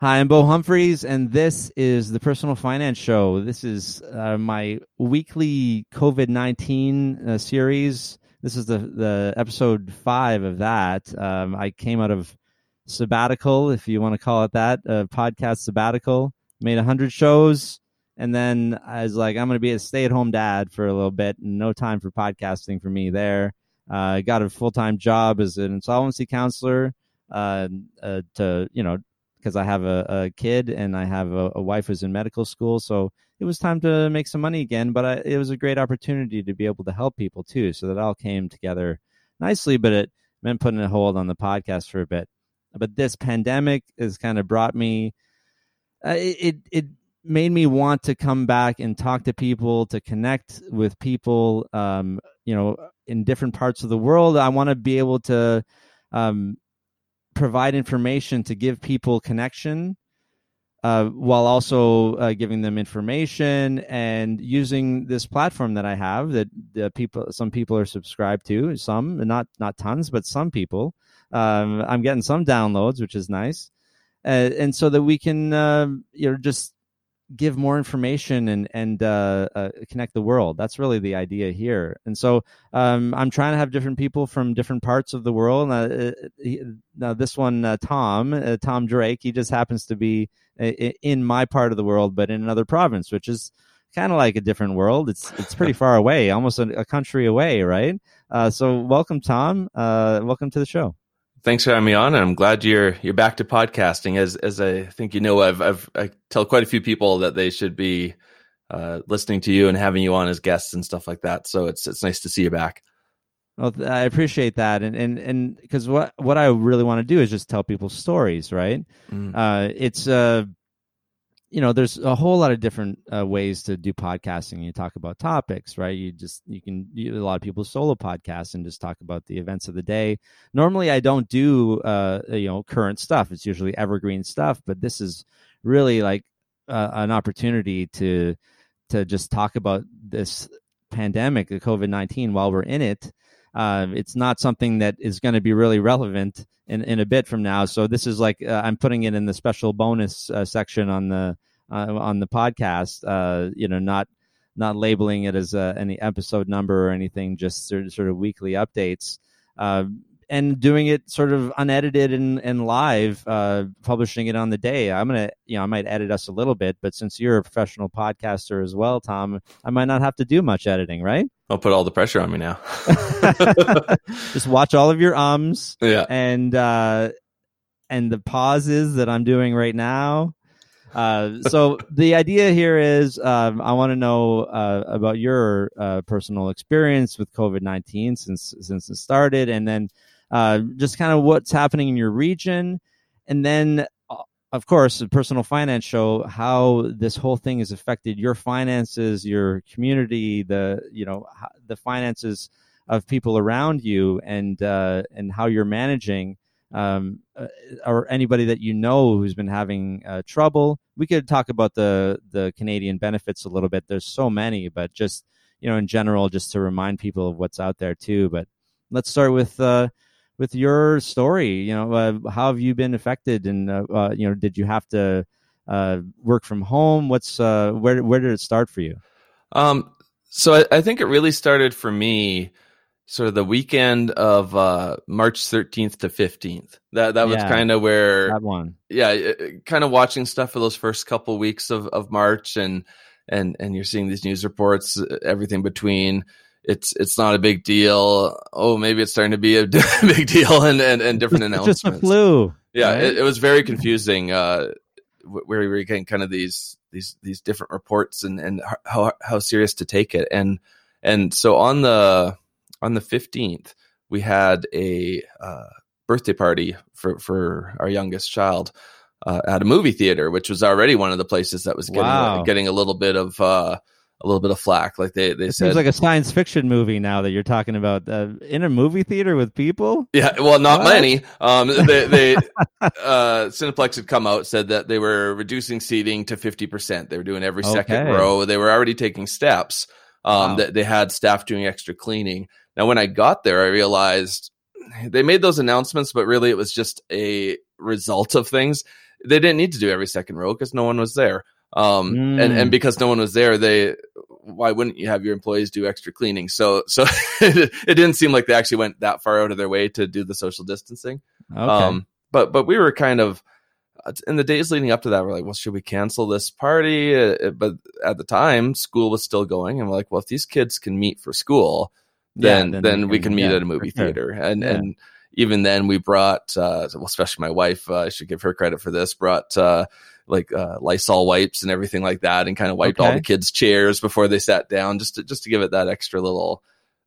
Hi, I'm Beau Humphreys, and this is the Personal Finance Show. This is uh, my weekly COVID 19 uh, series. This is the, the episode five of that. Um, I came out of sabbatical, if you want to call it that, a podcast sabbatical, made 100 shows, and then I was like, I'm going to be a stay at home dad for a little bit, and no time for podcasting for me there. I uh, got a full time job as an insolvency counselor uh, uh, to, you know, because I have a, a, kid and I have a, a, wife who's in medical school. So it was time to make some money again. But I, it was a great opportunity to be able to help people too. So that all came together nicely, but it meant putting a hold on the podcast for a bit. But this pandemic has kind of brought me, uh, it, it made me want to come back and talk to people, to connect with people, um, you know, in different parts of the world. I want to be able to, um, provide information to give people connection uh, while also uh, giving them information and using this platform that I have that the people some people are subscribed to some not not tons but some people. Um, I'm getting some downloads which is nice. Uh, and so that we can uh, you know just give more information and and uh, uh, connect the world. That's really the idea here. And so um, I'm trying to have different people from different parts of the world. Uh, he, now this one, uh, Tom, uh, Tom Drake, he just happens to be in my part of the world, but in another province, which is kind of like a different world. It's it's pretty far away, almost a, a country away, right? Uh, so welcome, Tom. welcome to the show thanks for having me on. And I'm glad you're you're back to podcasting. As as I think you know, I've I've I tell quite a few people that they should be uh, listening to you and having you on as guests and stuff like that. So it's it's nice to see you back. Well, I appreciate that, and and and because what what I really want to do is just tell people stories, right? Mm. Uh, it's uh, you know there's a whole lot of different uh, ways to do podcasting. You talk about topics right? You just you can you, a lot of people solo podcast and just talk about the events of the day. Normally i don't do uh, you know current stuff. It's usually evergreen stuff but this is really like uh, an opportunity to to just talk about this pandemic the covid-19 while we're in it. Uh, it's not something that is going to be really relevant in, in a bit from now. So this is like uh, I'm putting it in the special bonus uh, section on the uh, on the podcast. Uh, you know, not not labeling it as uh, any episode number or anything, just sort of, sort of weekly updates. Uh, and doing it sort of unedited and, and live, uh, publishing it on the day. I'm gonna, you know, I might edit us a little bit, but since you're a professional podcaster as well, Tom, I might not have to do much editing, right? I'll put all the pressure on me now. Just watch all of your ums, yeah, and uh, and the pauses that I'm doing right now. Uh, so the idea here is um, I want to know uh, about your uh, personal experience with COVID nineteen since since it started, and then uh, just kind of what's happening in your region, and then uh, of course the personal finance show how this whole thing has affected your finances, your community, the you know the finances of people around you, and and how you're managing um, uh, or anybody that you know who's been having uh, trouble. We could talk about the the Canadian benefits a little bit. There's so many, but just you know, in general, just to remind people of what's out there too. But let's start with uh, with your story. You know, uh, how have you been affected, and uh, uh, you know, did you have to work from home? What's where where did it start for you? Um, so I, I think it really started for me sort of the weekend of uh, March 13th to 15th. That that was yeah, kind of where that one. Yeah, kind of watching stuff for those first couple weeks of, of March and and and you're seeing these news reports everything between it's it's not a big deal. Oh, maybe it's starting to be a big deal, and and, and different it's announcements. Just a flu. Yeah, right? it, it, was very confusing. Uh, where we were getting kind of these these these different reports and and how how serious to take it, and and so on the on the fifteenth we had a uh, birthday party for for our youngest child. Uh, at a movie theater, which was already one of the places that was getting wow. getting a little bit of uh, a little bit of flack. Like they, they it said, seems like a science fiction movie now that you're talking about uh, in a movie theater with people. Yeah, well, not what? many. Um, they, they uh, Cineplex had come out said that they were reducing seating to fifty percent. They were doing every second row. They were already taking steps. Um, wow. that they had staff doing extra cleaning. Now, when I got there, I realized they made those announcements, but really it was just a result of things they didn't need to do every second row because no one was there. Um, mm. and and because no one was there, they why wouldn't you have your employees do extra cleaning? So so it, didn't seem like they actually went that far out of their way to do the social distancing. Okay. Um, but but we were kind of in the days leading up to that, we're like, well, should we cancel this party? Uh, but at the time, school was still going, and we're like, well, if these kids can meet for school, then yeah, then, then we can, meet yeah, at a movie theater, sure. and yeah. and even then, we brought, uh, well, especially my wife, uh, I should give her credit for this, brought uh, like uh, Lysol wipes and everything like that, and kind of wiped okay. all the kids' chairs before they sat down, just to just to give it that extra little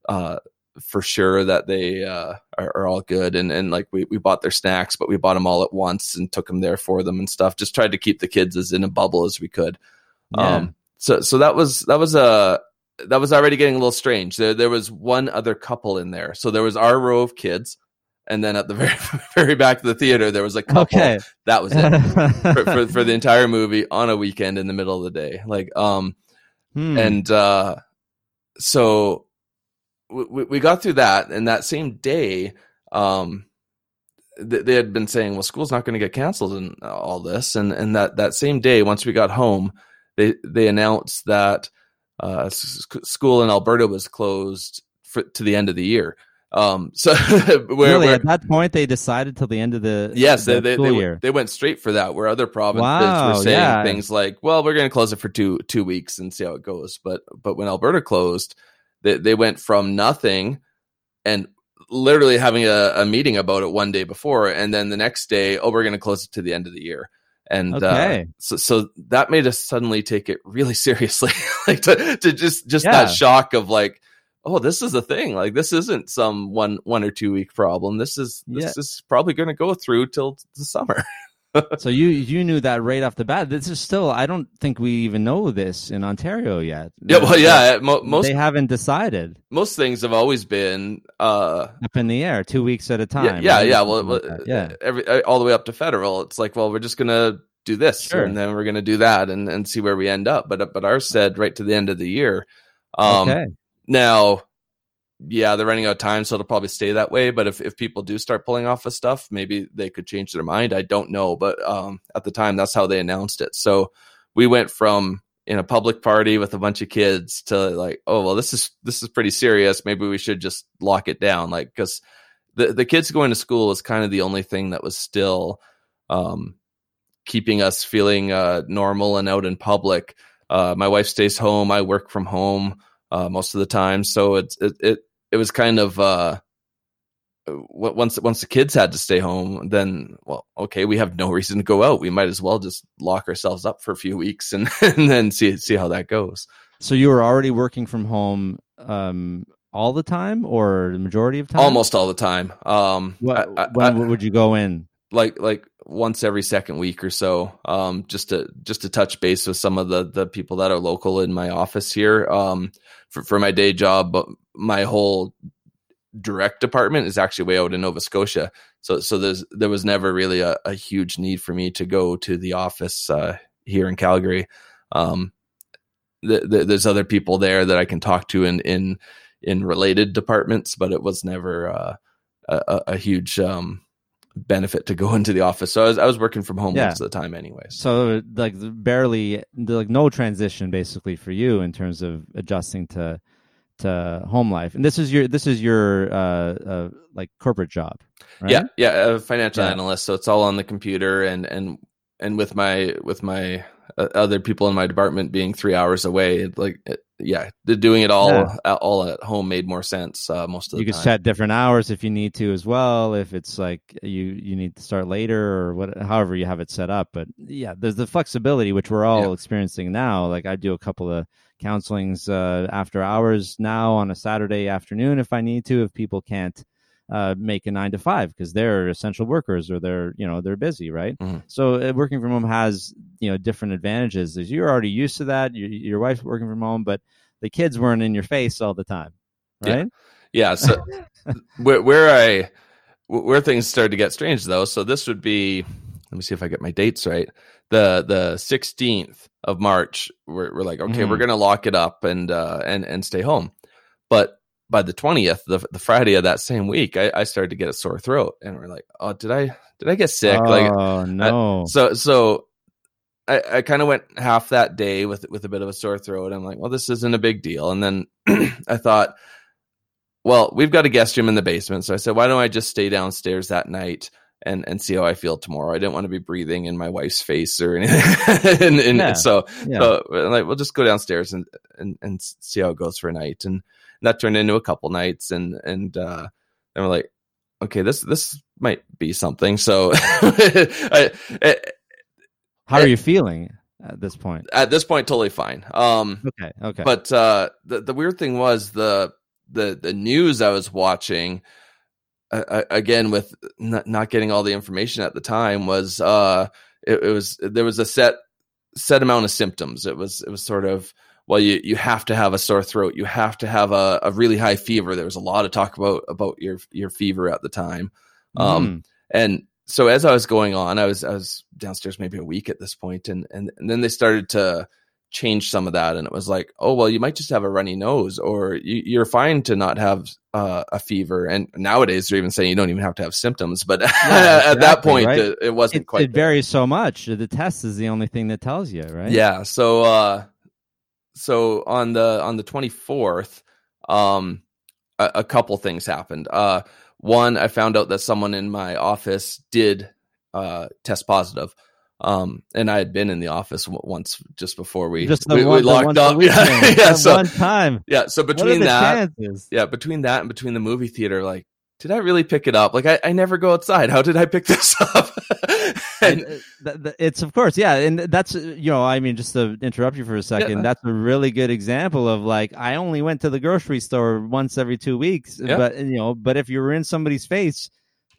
uh, for sure that they uh, are, are, all good. And and like we, we bought their snacks, but we bought them all at once and took them there for them and stuff. Just tried to keep the kids as in a bubble as we could. Um, so so that was that was a that was already getting a little strange. There there was one other couple in there. So there was our row of kids. And then at the very very back of the theater, there was a couple. Okay. That was it for, for, for the entire movie on a weekend in the middle of the day. Like, um, hmm. and uh, so we, we got through that, and that same day, um, th- they had been saying, "Well, school's not going to get canceled and all this," and and that that same day, once we got home, they they announced that uh, school in Alberta was closed for, to the end of the year. Um, so where, really, where, at that point, they decided till the end of the yes, the they, they, they, they, went straight for that. Where other provinces wow, were saying yeah. things like, "Well, we're going to close it for two two weeks and see how it goes." But but when Alberta closed, they, they went from nothing and literally having a, a meeting about it one day before, and then the next day, oh, we're going to close it to the end of the year. And uh, okay. uh, so, so that made us suddenly take it really seriously, like to, to just just yeah. that shock of like, oh, this is a thing. Like this isn't some one one or two week problem. This is this yeah. is probably going to go through till the summer. so you you knew that right off the bat. This is still I don't think we even know this in Ontario yet. Yeah, well, yeah. most they haven't decided. Most things have always been uh, up in the air, two weeks at a time. Yeah, yeah. yeah well, like yeah. Every all the way up to federal. It's like, well, we're just gonna do this, sure. and then we're gonna do that, and and see where we end up. But but ours said right to the end of the year. Um, okay. Now yeah, they're running out of time, so it'll probably stay that way. But if, if people do start pulling off of stuff, maybe they could change their mind. I don't know. But um, at the time, that's how they announced it. So we went from in a public party with a bunch of kids to like, oh well, this is this is pretty serious. Maybe we should just lock it down. Like because the the kids going to school was kind of the only thing that was still um, keeping us feeling uh, normal and out in public. Uh, my wife stays home. I work from home. Uh, most of the time. So it's it, it it was kind of uh, once once the kids had to stay home, then well, okay, we have no reason to go out. We might as well just lock ourselves up for a few weeks and and then see see how that goes. So you were already working from home um, all the time, or the majority of time? Almost all the time. Um, what, I, when I, would you go in? Like like once every second week or so, um, just to just to touch base with some of the the people that are local in my office here. Um, for, for my day job, but my whole direct department is actually way out in Nova Scotia. So so there's there was never really a, a huge need for me to go to the office uh, here in Calgary. Um, th- th- there's other people there that I can talk to in in in related departments, but it was never uh, a, a, huge um, benefit to go into the office. So I was, I was working from home yeah. most of the time anyway. So like barely like no transition basically for you in terms of adjusting to to home life. And this is your this is your uh, uh like corporate job. Right? Yeah, yeah, a financial yeah. analyst. So it's all on the computer and and and with my with my uh, other people in my department being three hours away, like it, yeah, doing it all yeah. all at home made more sense uh, most of the you time. You can set different hours if you need to as well. If it's like you you need to start later or what, however you have it set up. But yeah, there's the flexibility which we're all yeah. experiencing now. Like I do a couple of counselings uh, after hours now on a Saturday afternoon if I need to. If people can't uh, make a nine to five because they're essential workers or they're you know they're busy right? Mm-hmm. so uh, working from home has you know different advantages. As you're already used to that your, your wife's working from home but the kids weren't in your face all the time right? Yeah, yeah so where, where i where things started to get strange though so this would be let me see if i get my dates right. The the 16th of march we're, we're like okay mm-hmm. we're gonna lock it up and uh and and stay home. But by the twentieth, the the Friday of that same week, I, I started to get a sore throat, and we're like, oh, did I did I get sick? oh like no. so so I, I kind of went half that day with with a bit of a sore throat. I'm like, well, this isn't a big deal. And then I thought, well, we've got a guest room in the basement, so I said, why don't I just stay downstairs that night and and see how I feel tomorrow? I didn't want to be breathing in my wife's face or anything. and, and Yeah. so yeah. so like, we'll just go downstairs and, and and see how it goes for a night. And that turned into a couple nights, and and uh, and we're like, okay, this this might be something. So I, I- How are you feeling at this point? at this point, totally fine. Um, Okay. Okay. but uh, the the weird thing was the the the news I was watching. Uh, uh, again, with not, not getting all the information at the time, was uh, it, it was there was a set set amount of symptoms. It was it was sort of well, you you have to have a sore throat, you have to have a, a really high fever. There was a lot of talk about about your your fever at the time, um, Mm. and so as I was going on, I was I was downstairs maybe a week at this point, and and, and then they started to change some of that, and it was like, oh well, you might just have a runny nose, or you, you're fine to not have uh, a fever. And nowadays they're even saying you don't even have to have symptoms, but at that point right? it, it wasn't it, quite. it varies so much. The test is the only thing that tells you, right? Yeah. So uh so on the on the 24th, um a, a couple things happened. Uh one, I found out that someone in my office did uh test positive. Um and I had been in the office w- once just before we Just we, one, we locked up. Yeah, yeah, so one time. yeah, so between that chances? yeah, between that and between the movie theater like did I really pick it up? Like I, I never go outside. How did I pick this up? And, and, uh, th- th- it's of course, yeah, and that's you know, I mean, just to interrupt you for a second, Yeah. that's a really good example of like I only went to the grocery store once every two weeks, Yeah. but you know, but if you were in somebody's face,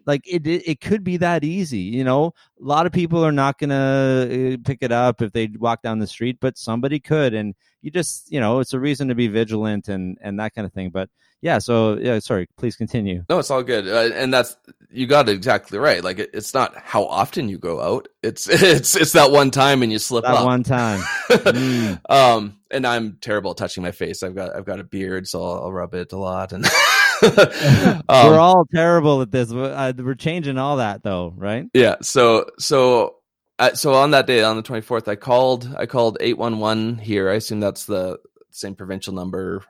like it, it, it could be that easy, you know. A lot of people are not gonna uh, pick it up if they walk down the street, but somebody could, and you just, you know, it's a reason to be vigilant and and that kind of thing. But yeah, so yeah, sorry, please continue. No, it's all good, uh, and that's you got it exactly right. Like it, it's not how often you go out; it's it's it's that one time and you slip That up. one time. Mm. um, and I'm terrible at touching my face. I've got I've got a beard, so I'll, I'll rub it a lot. And we're um, all terrible at this. We're, uh, we're changing all that though, right? yeah, so so uh, so on that day, on the 24th, I called I called 811 here. I assume that's the same provincial number.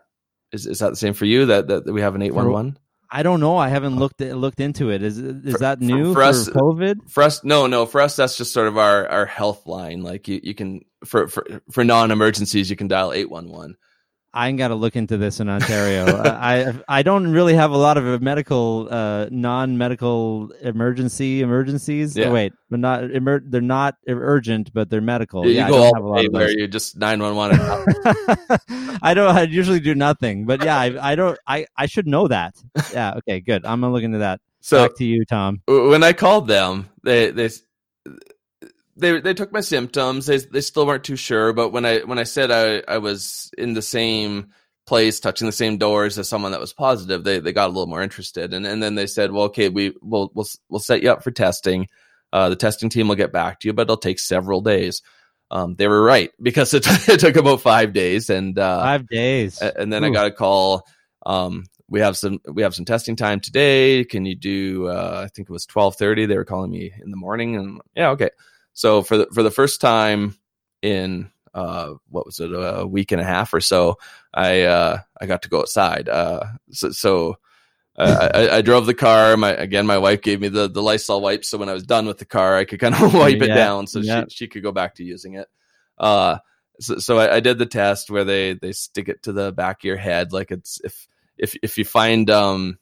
Is is that the same for you? That that, that we have an 811. I don't know. I haven't uh, looked looked into it. Is is For- that new for for, us- COVID? for us no no for us that's just sort of our our health line like you, you can for for for non-emergencies you can dial 811 I got to look into this in Ontario. I I don't really have a lot of medical, uh, non-medical emergency emergencies. Yeah. Oh, wait, but not emer- they're not urgent, but they're medical. you yeah, I go don't all have a lot where you just 911 I don't. I usually do nothing, but yeah, I, I don't. I I should know that. Yeah. Okay. Good. I'm gonna look into that. so Back to you, Tom. when i called them they they they they took my symptoms they they still weren't too sure but when i when i said i i was in the same place touching the same doors as someone that was positive they they got a little more interested and and then they said well okay we we'll we'll, we'll set you up for testing uh the testing team will get back to you but it'll take several days um they were right because it, it took about five days and uh Five days. and then I got a call. Um, we have some we have some testing time today. Can you do? Uh, I think it was twelve thirty. They were calling me in the morning, and yeah, okay. So for the for the first time in uh, what was it a week and a half or so, I uh, I got to go outside. Uh, so. so uh, I, I drove the car. My again, my wife gave me the the Lysol wipes, so when I was done with the car, I could kind of wipe it down, so yeah. she she could go back to using it. Uh, so, so I, I did the test where they they stick it to the back of your head like it's if if if you find um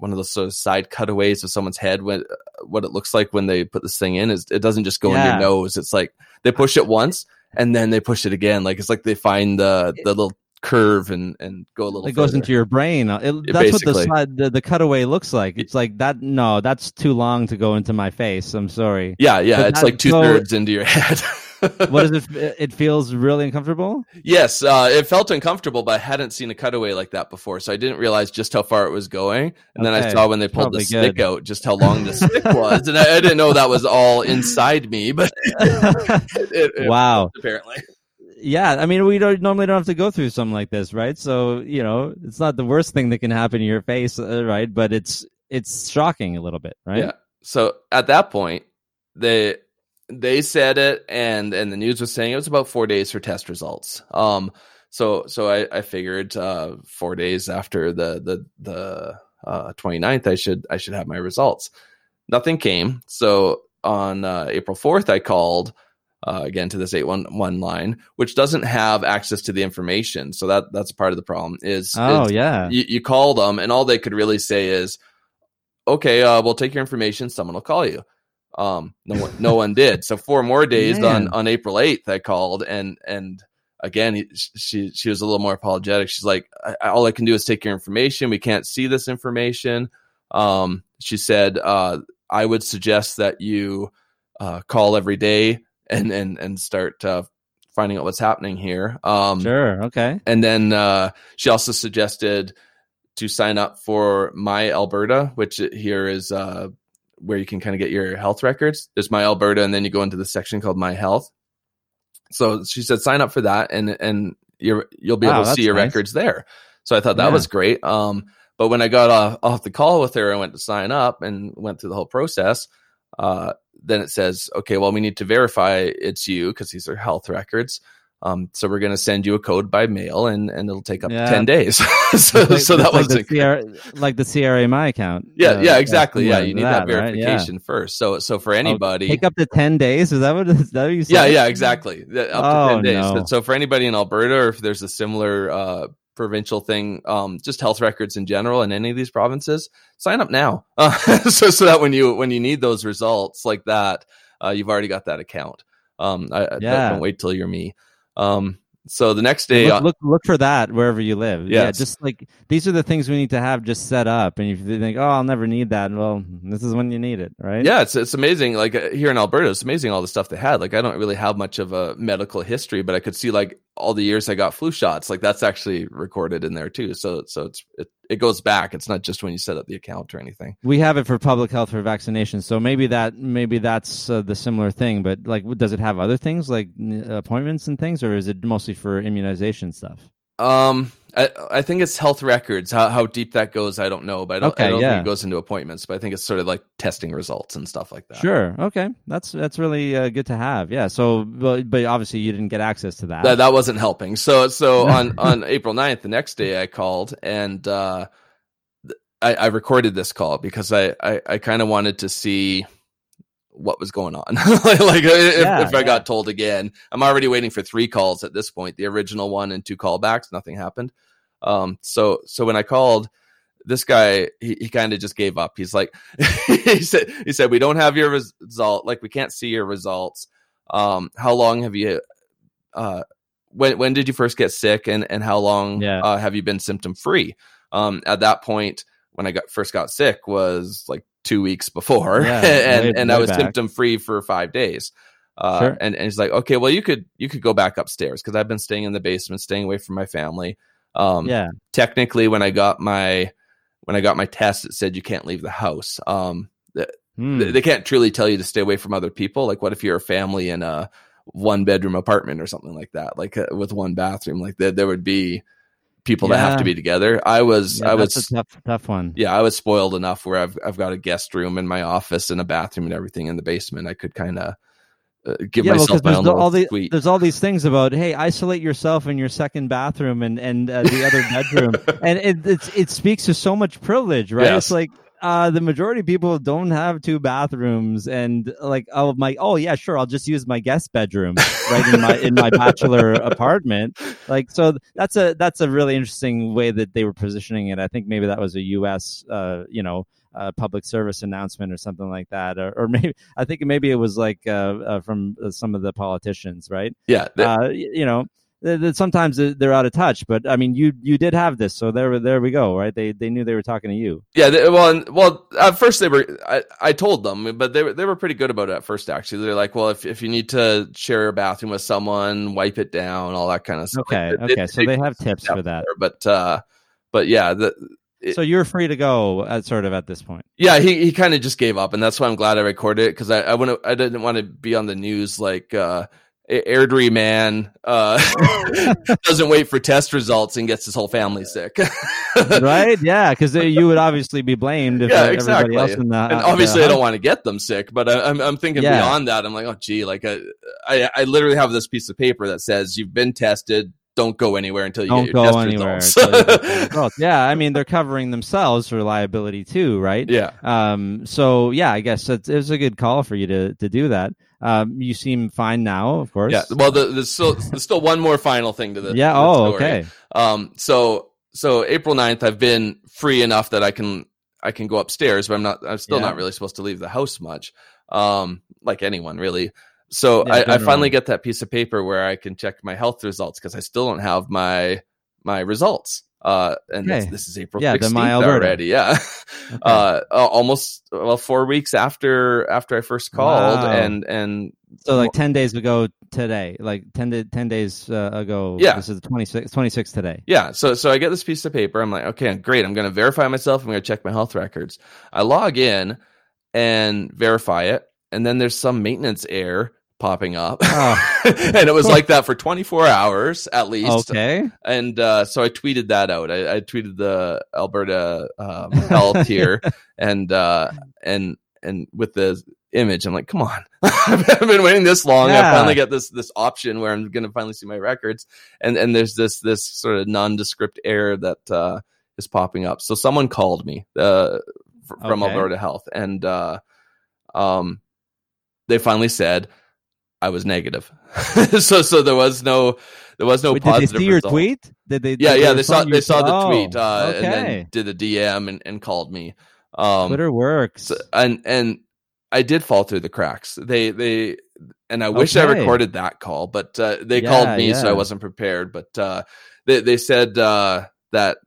one of those sort of side cutaways of someone's head when what it looks like when they put this thing in is it doesn't just go in your nose it's like they push it once and then they push it again like it's like they find the the little curve and and go a little it goes into your brain. It, Yeah, that's what the, slide, the the cutaway looks like. It's like that. No, that's too long to go into my face. I'm sorry. yeah yeah But it's that- like two so- thirds into your head What is it? It feels really uncomfortable. Yes, uh, it felt uncomfortable, but I hadn't seen a cutaway like that before, so I didn't realize just how far it was going. And then I saw when they pulled the probably stick good. out, just how long the stick was, and I, I didn't know that was all inside me. But it, it, wow. apparently, yeah, I mean, we don't normally don't have to go through something like this, right? So you know, it's not the worst thing that can happen in your face, uh, right? But it's it's shocking a little bit, right? Yeah. So at that point, they they said it, and and the news was saying it was about four days for test results. Um. So so I I figured uh four days after the the the uh 29th I should I should have my results. Nothing came. So on uh, April 4th I called uh, again to this 811 line, which doesn't have access to the information. So that that's part of the problem. Is Oh is yeah. you, you call them, and all they could really say is, "Okay, uh, we'll take your information. Someone will call you." Um, no one, no one did. So four more days on Man. on April 8th, I called, and and again, she she was a little more apologetic. She's like, I- "All I can do is take your information. We can't see this information." Um, she said, uh, "I would suggest that you uh, call every day and and and start uh, finding out what's happening here." Um, Sure. Okay. and then uh, she also suggested to sign up for My Alberta, which here is uh, where you can kind of get your health records. There's My Alberta, and then you go into the section called My Health. So she said sign up for that, and and you're, you'll be Wow, able to see your nice. records there. So I thought that Yeah. was great. Um, but when I got off, off the call with her, I went to sign up and went through the whole process. Uh, then it says, okay, well, we need to verify it's you because these are health records. Um, so we're going to send you a code by mail, and and it'll take up Yeah. to ten days. so Like- so that like was the CR, like the CRA my account. yeah uh, yeah exactly yeah you need that, right? Yeah. verification first. So so for Oh, anybody, take up to ten days. Is that what, is that what you said? yeah yeah exactly up to Oh, ten days. no. But so for anybody in Alberta, or if there's a similar uh, provincial thing, um, just health records in general in any of these provinces, sign up now. Uh, so so that when you when you need those results like that, uh, you've already got that account. Um, I, I- Yeah. don't wait till you're me. Um, so the next day, look, uh, look look for that wherever you live. Yeah, Yeah, just like these are the things we need to have just set up. And if you think, oh, I'll never need that, well, this is when you need it, right? Yeah, it's it's amazing. Like uh, here in Alberta, it's amazing all the stuff they had. Like I don't really have much of a medical history, but I could see like all the years I got flu shots. Like that's actually recorded in there too. So so it's it, it goes back. It's not just when you set up the account or anything. we have it for public health for vaccinations, So maybe that maybe that's uh, the similar thing. But like, does it have other things like appointments and things, or is it mostly for immunization stuff? Um, I I think it's health records. How how deep that goes, I don't know. But I don't, I don't yeah. think it goes into appointments. But I think it's sort of like testing results and stuff like that. Sure. Okay. That's that's really uh, good to have. Yeah. So, but, but obviously you didn't get access to that. that that wasn't helping. So so on on April 9th, the next day I called and uh I, I recorded this call because I I, I kind of wanted to see what was going on. like like, if, Yeah, if I yeah. got told again, I'm already waiting for three calls at this point. The original one and two callbacks, nothing happened. Um so so when I called this guy he, he kind of just gave up he's like he said he said we don't have your res- result like we can't see your results um how long have you uh when when did you first get sick and and how long Yeah. uh, have you been symptom free um at that point when i got first got sick was like two weeks before Yeah, and way- and i was symptom free for five days uh Sure. and, and he's like okay well you could you could go back upstairs because i've been staying in the basement staying away from my family um yeah. technically when i got my when i got my test it said you can't leave the house um Hmm. they, they can't truly tell you to stay away from other people. Like, what if you're a family in a one bedroom apartment or something like that, like uh, with one bathroom? Like, there would be people that have to be together. I was, Yeah, I that's was, a tough tough one. yeah, I was spoiled enough where I've, I've got a guest room in my office and a bathroom and everything in the basement. I could kind of uh, give yeah, well, my there's all the, there's all these things about hey, isolate yourself in your second bathroom and and uh, the other bedroom, and it it's, it speaks to so much privilege, right? Yes. It's like uh, the majority of people don't have two bathrooms, and like oh my oh yeah sure I'll just use my guest bedroom right in my in my bachelor apartment. Like so that's a that's a really interesting way that they were positioning it. I think maybe that was a U.S. Uh, you know uh, public service announcement or something like that, or, or maybe I think maybe it was like uh, uh, from uh, some of the politicians, right? yeah, th- Uh, you know, th- th- sometimes they're out of touch, but I mean, you you did have this, so there there we go, right? They they knew they were talking to you. Yeah, they, well, and, well, at first they were. I, I told them, but they were they were pretty good about it at first. Actually, they're like, well, if if you need to share a bathroom with someone, wipe it down, all that kind of stuff. Okay, Like, okay, so they have tips for that. there, But uh, but yeah, the it- So you're free to go, at, sort of at this point. yeah, he he kind of just gave up, and that's why I'm glad I recorded it because I I wouldn't I didn't want to be on the news like uh Airdrie man uh, doesn't wait for test results and gets his whole family sick. right? Yeah, because you would obviously be blamed if Yeah, everybody exactly. else in the and uh, obviously, the I don't want to get them sick, but I, I'm I'm thinking Yeah. beyond that. I'm like, oh, gee, like I, I I literally have this piece of paper that says you've been tested. Don't go anywhere until you don't get your go test anywhere. results. until you get the results. yeah, I mean they're covering themselves for liability too, right? yeah, Um. So yeah, I guess it's, it was a good call for you to to do that. Um. You seem fine now, of course. yeah. Well, the, there's still there's still one more final thing to the yeah. to the Oh, story. okay. Um, so so April 9th, I've been free enough that I can I can go upstairs, but I'm not. I'm still Yeah. not really supposed to leave the house much, um, like anyone really. So Yeah, I, I finally get that piece of paper where I can check my health results because I still don't have my my results. Uh, and this, this is April Yeah, 16th My Alberta. already. Yeah. Okay. Uh, almost well four weeks after after I first called, Wow. and and so like ten days ago today, like 10, to, 10 days uh, ago. Yeah. This is the 26, 26 today. Yeah, so so I get this piece of paper. I'm like, okay, great. I'm going to verify myself. I'm going to check my health records. I log in and verify it, and then there's some maintenance error popping up, Oh. and it was like that for 24 hours at least. Okay. And uh, so I tweeted that out. I, I tweeted the Alberta um, health here, and uh, and and with the image, I'm like, come on, I've been waiting this long. Yeah. I finally get this this option where I'm going to finally see my records, and and there's this this sort of nondescript error that uh, is popping up. So someone called me uh, fr- from Okay. Alberta Health, and uh, um, they finally said I was negative. so so there was no there was no Wait, did they positive see your tweet? Did they? Yeah, did yeah, they saw they saw the Oh, tweet uh, and then did a DM and, and called me. Um, Twitter works. so- and and I did fall through the cracks. They they and I wish I recorded that call, but uh, they Yeah, called me, so I wasn't prepared. But uh, they they said uh, that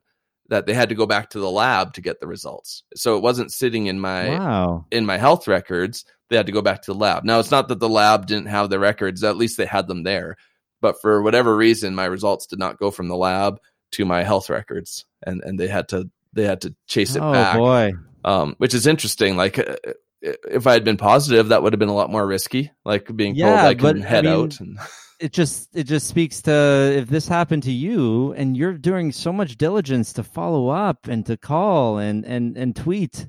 that they had to go back to the lab to get the results, so it wasn't sitting in my wow. in my health records. They had to go back to the lab. Now it's not that the lab didn't have the records; at least they had them there. But for whatever reason, my results did not go from the lab to my health records, and and they had to they had to chase it back. oh back boy. um, which is interesting. Like, uh, if I had been positive, that would have been a lot more risky. Like being told Yeah, I can but, I head mean, out. And, it just it just speaks to if this happened to you and you're doing so much diligence to follow up and to call and and and tweet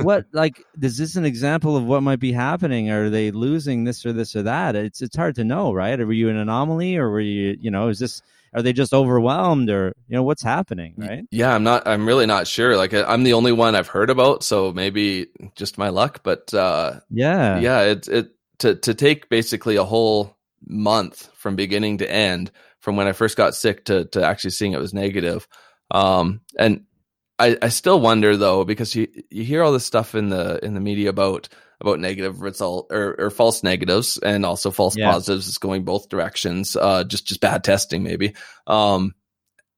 what like is this an example of what might be happening are they losing this or this or that it's it's hard to know right were you an anomaly or were you you know is this are they just overwhelmed or you know what's happening right yeah, I'm not. I'm really not sure. Like, I'm the only one I've heard about, so maybe just my luck. But uh, yeah yeah, it it to to take basically a whole month from beginning to end, from when I first got sick to to actually seeing it was negative. Um, and I I still wonder though because you you hear all this stuff in the in the media about about negative result or, or false negatives and also false Yeah. positives. It's going both directions. Uh, just just bad testing maybe. Um,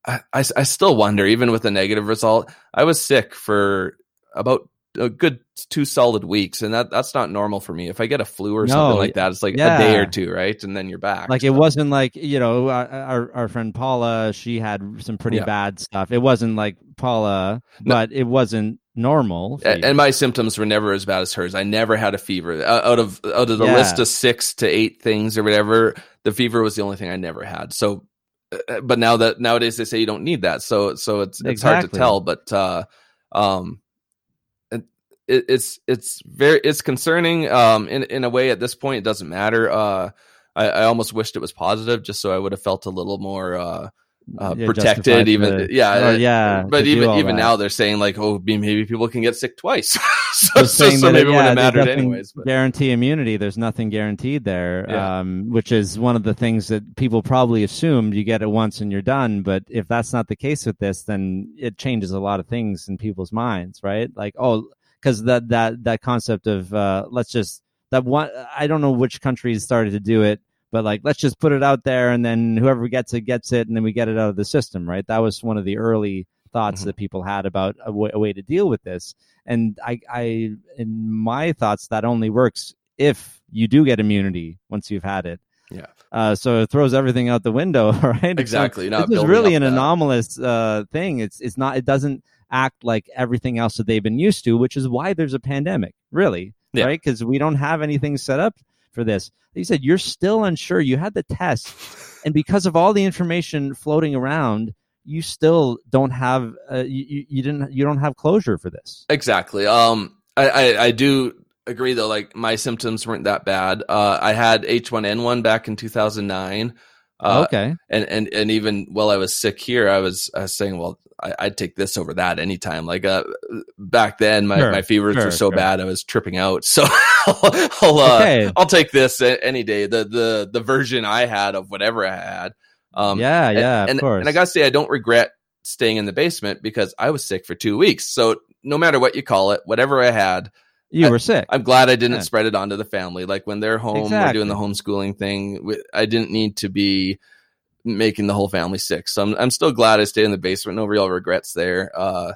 I, I I still wonder even with a negative result. I was sick for about a good two solid weeks, and that that's not normal for me. If I get a flu or No, something like that, it's like yeah. a day or two, right, and then you're back. like it wasn't like you know our our, friend Paula she had some pretty Yeah. bad stuff it wasn't like Paula No. but it wasn't normal and my symptoms were never as bad as hers. I never had a fever. Uh, Out of out of the Yeah. list of six to eight things or whatever, the fever was the only thing I never had. So, uh, but now that nowadays they say you don't need that, so so it's it's hard to tell. But uh, um, it, it, it's it's very it's concerning. Um, in in a way, at this point, it doesn't matter. Uh, I, I almost wished it was positive, just so I would have felt a little more uh, uh, You're protected. Even to- yeah, oh, uh, yeah But even even that. now, they're saying like, oh, maybe people can get sick twice. so so, so that, maybe it yeah, wouldn't have mattered anyways. But guarantee immunity there's nothing guaranteed there Yeah. um, which is one of the things that people probably assumed you get it once and you're done but if that's not the case with this then it changes a lot of things in people's minds right like oh because that that that concept of uh, let's just that one i don't know which countries started to do it but like let's just put it out there and then whoever gets it gets it and then we get it out of the system right that was one of the early thoughts Mhm. that people had about a way to deal with this and I, I in my thoughts that only works if you do get immunity once you've had it Yeah. uh, so it throws everything out the window right Exactly, so is really an that. anomalous uh, thing it's it's not it doesn't act like everything else that they've been used to which is why there's a pandemic really Yeah. right because we don't have anything set up for this. You said you're still unsure. You had the test, and because of all the information floating around, you still don't have uh, you, you didn't you don't have closure for this. Exactly. Um, I, I, I do agree though. Like my symptoms weren't that bad. Uh, I had H1N1 back in 2009. Uh, okay. And, and, and even while I was sick here, I was, I was saying, well, I, would take this over that anytime. Like, uh, back then my, sure, my fevers sure, were so sure. bad, I was tripping out. So I'll, I'll, uh, okay. I'll take this any day. The, the, the version I had of whatever I had. Um, yeah, yeah, and, course. And I gotta say, I don't regret staying in the basement because I was sick for two weeks. So no matter what you call it, whatever I had, you I, were sick. I'm glad I didn't yeah. spread it onto the family. Like when they're home, exactly. we're doing the homeschooling thing. I didn't need to be making the whole family sick. So I'm, I'm still glad I stayed in the basement. No real regrets there. Uh,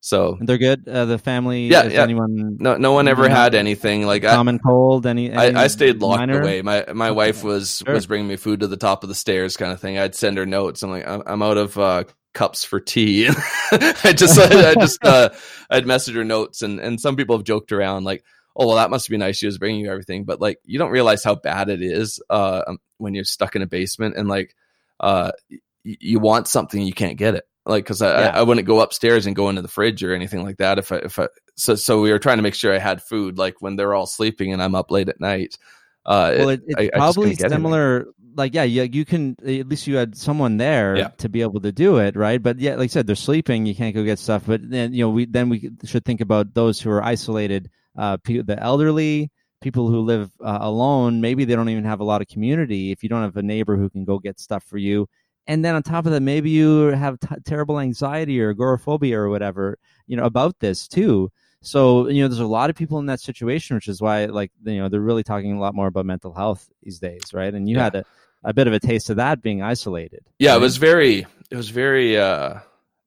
so they're good. Uh, the family. Yeah, yeah. Anyone? No, no one ever had anything like common I, cold. Any? any I, I, stayed locked minor? away. My my wife was sure. was bringing me food to the top of the stairs, kind of thing. I'd send her notes. I'm like, I'm, I'm out of uh, cups for tea. I just I, I just uh, I'd message her notes, and and some people have joked around like, oh well, that must be nice. She was bringing you everything, but like you don't realize how bad it is uh, um, when you're stuck in a basement and like uh, you want something you can't get it like because I, yeah. I, I wouldn't go upstairs and go into the fridge or anything like that if I if I so so we were trying to make sure I had food like when they're all sleeping and I'm up late at night. Uh, well, it, it's I, probably similar. Like yeah, you, you can at least you had someone there yeah. to be able to do it, right? But yeah, like I said, they're sleeping. You can't go get stuff. But then you know we then we should think about those who are isolated, uh, the elderly, people who live uh, alone. Maybe they don't even have a lot of community. If you don't have a neighbor who can go get stuff for you, and then on top of that maybe you have t- terrible anxiety or agoraphobia or whatever you know about this too so you know there's a lot of people in that situation which is why like you know they're really talking a lot more about mental health these days right and you yeah. had a, a bit of a taste of that being isolated yeah right? it was very it was very uh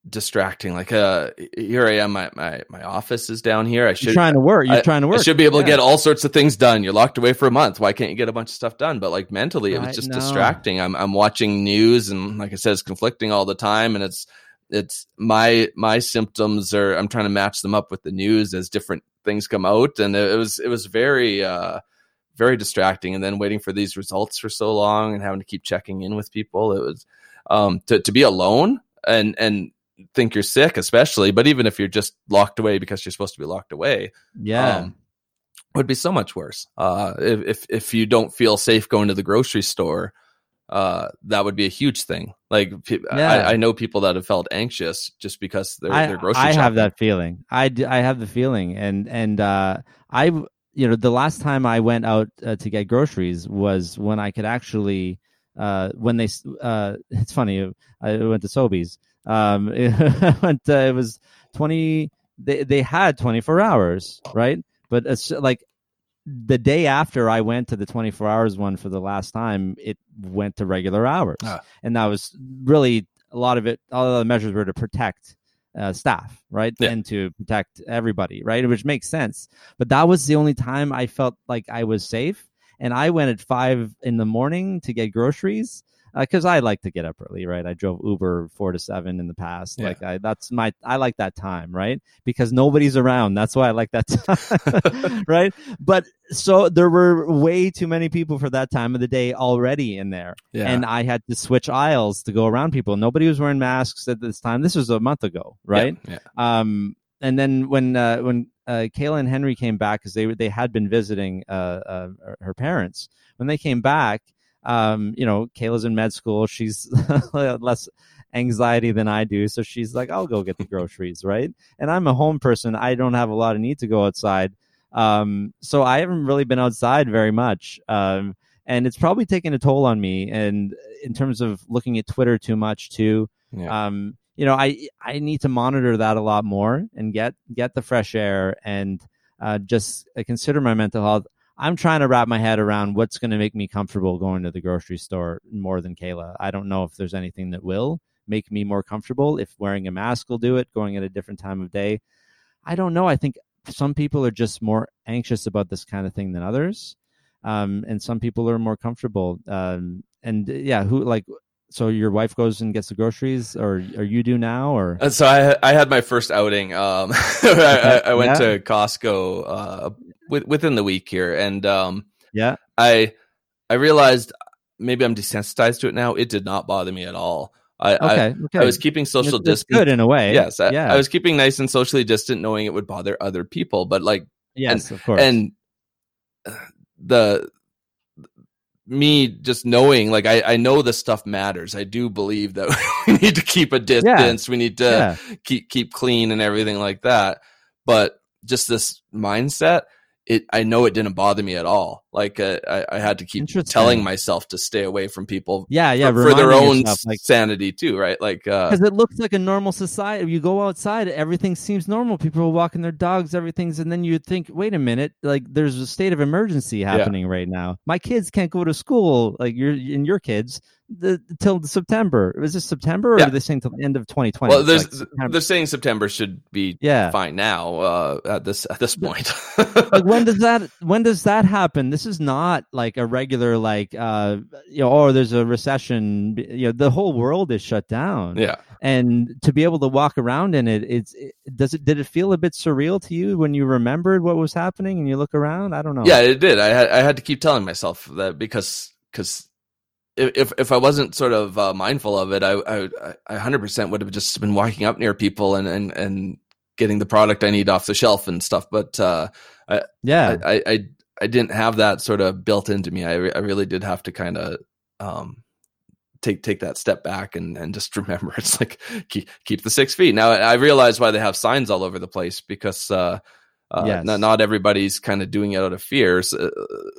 distracting. Like, uh, here I am. My, my, my office is down here. I should You're trying to work. You're I, trying to work. I should be able yeah. to get all sorts of things done. You're locked away for a month. Why can't you get a bunch of stuff done? But like mentally, it was just distracting. I'm, I'm watching news and like I said, it's conflicting all the time. And it's, it's my, my symptoms are, I'm trying to match them up with the news as different things come out. And it was, it was very, uh, very distracting. And then waiting for these results for so long and having to keep checking in with people. It was, um, to, to be alone and, and think you're sick, especially, but even if you're just locked away because you're supposed to be locked away, yeah, um, would be so much worse. Uh, if, if, if you don't feel safe going to the grocery store, uh, that would be a huge thing. Like yeah. I, I, know people that have felt anxious just because they're, I, they're grocery. I shopping. have that feeling. I, I have the feeling, and and uh, I you know the last time I went out uh, to get groceries was when I could actually uh, when they uh, it's funny I went to Sobeys um, it, uh, it was 20, they, they had 24 hours, right? But it's like the day after I went to the 24 hours one for the last time, it went to regular hours. Ah. And that was really a lot of it, all of the measures were to protect uh, staff, right? Yeah. And to protect everybody, right? Which makes sense. But that was the only time I felt like I was safe. And I went at five in the morning to get groceries because uh, I like to get up early, right? I drove Uber four to seven in the past. Yeah. Like I, that's my, I like that time, right? Because nobody's around. That's why I like that time, right? But so there were way too many people for that time of the day already in there, yeah. and I had to switch aisles to go around people. Nobody was wearing masks at this time. This was a month ago, right? Yeah. yeah. Um, and then when uh, when uh, Kayla and Henry came back because they they had been visiting uh, uh, her parents. When they came back, um, you know, Kayla's in med school. She's less anxiety than I do. So she's like, I'll go get the groceries, right? And I'm a home person. I don't have a lot of need to go outside. Um, so I haven't really been outside very much. Um, and it's probably taken a toll on me. And in terms of looking at Twitter too much too, yeah. um, you know, I, I need to monitor that a lot more and get, get the fresh air and, uh, just consider my mental health. I'm trying to wrap my head around what's going to make me comfortable going to the grocery store more than Kayla. I don't know if there's anything that will make me more comfortable. If wearing a mask will do it, going at a different time of day. I don't know. I think some people are just more anxious about this kind of thing than others. Um, and some people are more comfortable. Um, and yeah, who like, so your wife goes and gets the groceries or, or you do now or? Uh, so I, I had my first outing. Um, I, I, went yeah. to Costco, uh, within the week here, and um, Yeah. I I realized maybe I'm desensitized to it now. It did not bother me at all. I Okay. okay. I, I was keeping social It's- distance. good in a way. Yes, I, yeah. I was keeping nice and socially distant, knowing it would bother other people. But like, yes, of course. and the me just knowing, like, I I know this stuff matters. I do believe that we need to keep a distance. We need to yeah. keep keep clean and everything like that. But just this mindset, it I know it didn't bother me at all. Like uh, I, I had to keep telling myself to stay away from people Yeah, yeah. for, for their own yourself, like sanity too, right? Like uh, because it looks like a normal society. You go outside, everything seems normal. People are walking their dogs, everything's, and then you think, wait a minute, like there's a state of emergency happening right now. My kids can't go to school, like your and your kids, the, till September. Was this September, or Yeah. are they saying till the end of 2020? well, there's Like they're saying September should be yeah. fine now uh, at this at this point. like when does that when does that happen this is not like a regular like uh you know oh there's a recession you know the whole world is shut down yeah, and to be able to walk around in it it's it, does it did it feel a bit surreal to you when you remembered what was happening and you look around i don't know yeah, it did. I had I had to keep telling myself that because because. If if I wasn't sort of uh, mindful of it, I I I hundred percent would have just been walking up near people and, and and getting the product I need off the shelf and stuff. But uh, yeah I, I I didn't have that sort of built into me. I, re- I really did have to kind of um, take take that step back and and just remember it's like keep keep the six feet. Now I realize why they have signs all over the place because uh, uh, Yes. not not everybody's kind of doing it out of fear. So, uh,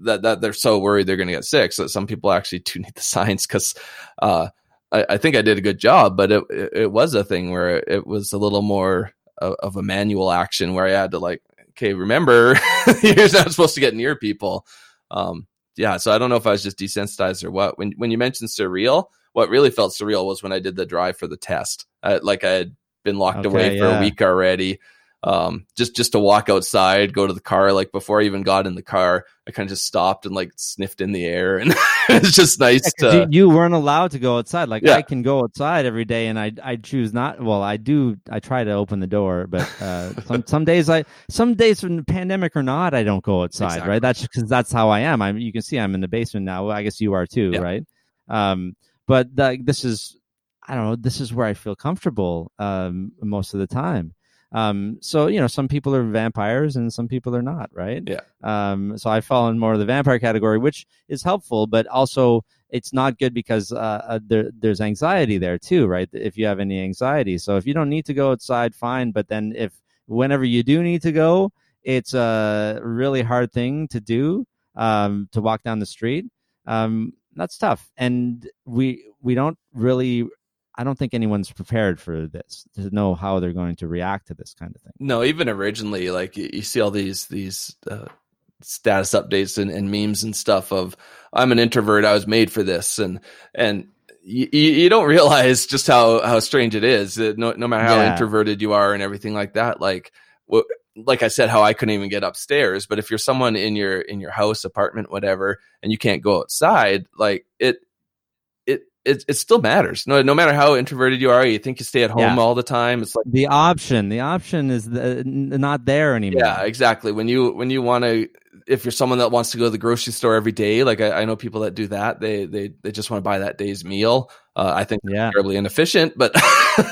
that that they're so worried they're going to get sick. So some people actually do need the signs because. Uh, I, I think I did a good job, but it, it it was a thing where it was a little more of, of a manual action where I had to like okay, remember, you're not supposed to get near people. Um, yeah, so I don't know if I was just desensitized or what. When when you mentioned surreal, what really felt surreal was when I did the drive for the test. I, like I had been locked Okay, away for yeah. a week already. Um, just just to walk outside, go to the car. Like before I even got in the car, I kind of just stopped and like sniffed in the air, and it's just nice Yeah, to. you, you weren't allowed to go outside. Like Yeah. I can go outside every day, and I I choose not. Well, I do. I try to open the door, but uh, some some days I some days from the pandemic or not, I don't go outside. Exactly. Right? That's because that's how I am. I'm. You can see I'm in the basement now. Well, I guess you are too, Yeah. right? Um, but like this is, I don't know. This is where I feel comfortable um, most of the time. Um, so you know, some people are vampires and some people are not, right? Yeah. Um, so I fall in more of the vampire category, which is helpful, but also it's not good because uh, uh, there, there's anxiety there too, right? If you have any anxiety, so if you don't need to go outside, fine. But then if whenever you do need to go, it's a really hard thing to do um, to walk down the street. Um, that's tough, and we we don't really. I don't think anyone's prepared for this to know how they're going to react to this kind of thing. No, even originally, like you, see all these these uh, status updates and, and memes and stuff of I'm an introvert, I was made for this, and and you, you don't realize just how how strange it is. That no, no matter how Yeah. introverted you are and everything like that, like what. like I said, how I couldn't even get upstairs. But if you're someone in your in your house, apartment, whatever, and you can't go outside, like it. It, it, still matters. No, no matter how introverted you are, you think you stay at home Yeah. all the time. It's like The option, the option is the, not there anymore. Yeah, exactly. When you when you want to, if you're someone that wants to go to the grocery store every day, like I, I know people that do that. They they they just want to buy that day's meal. Uh, I think yeah. terribly inefficient, but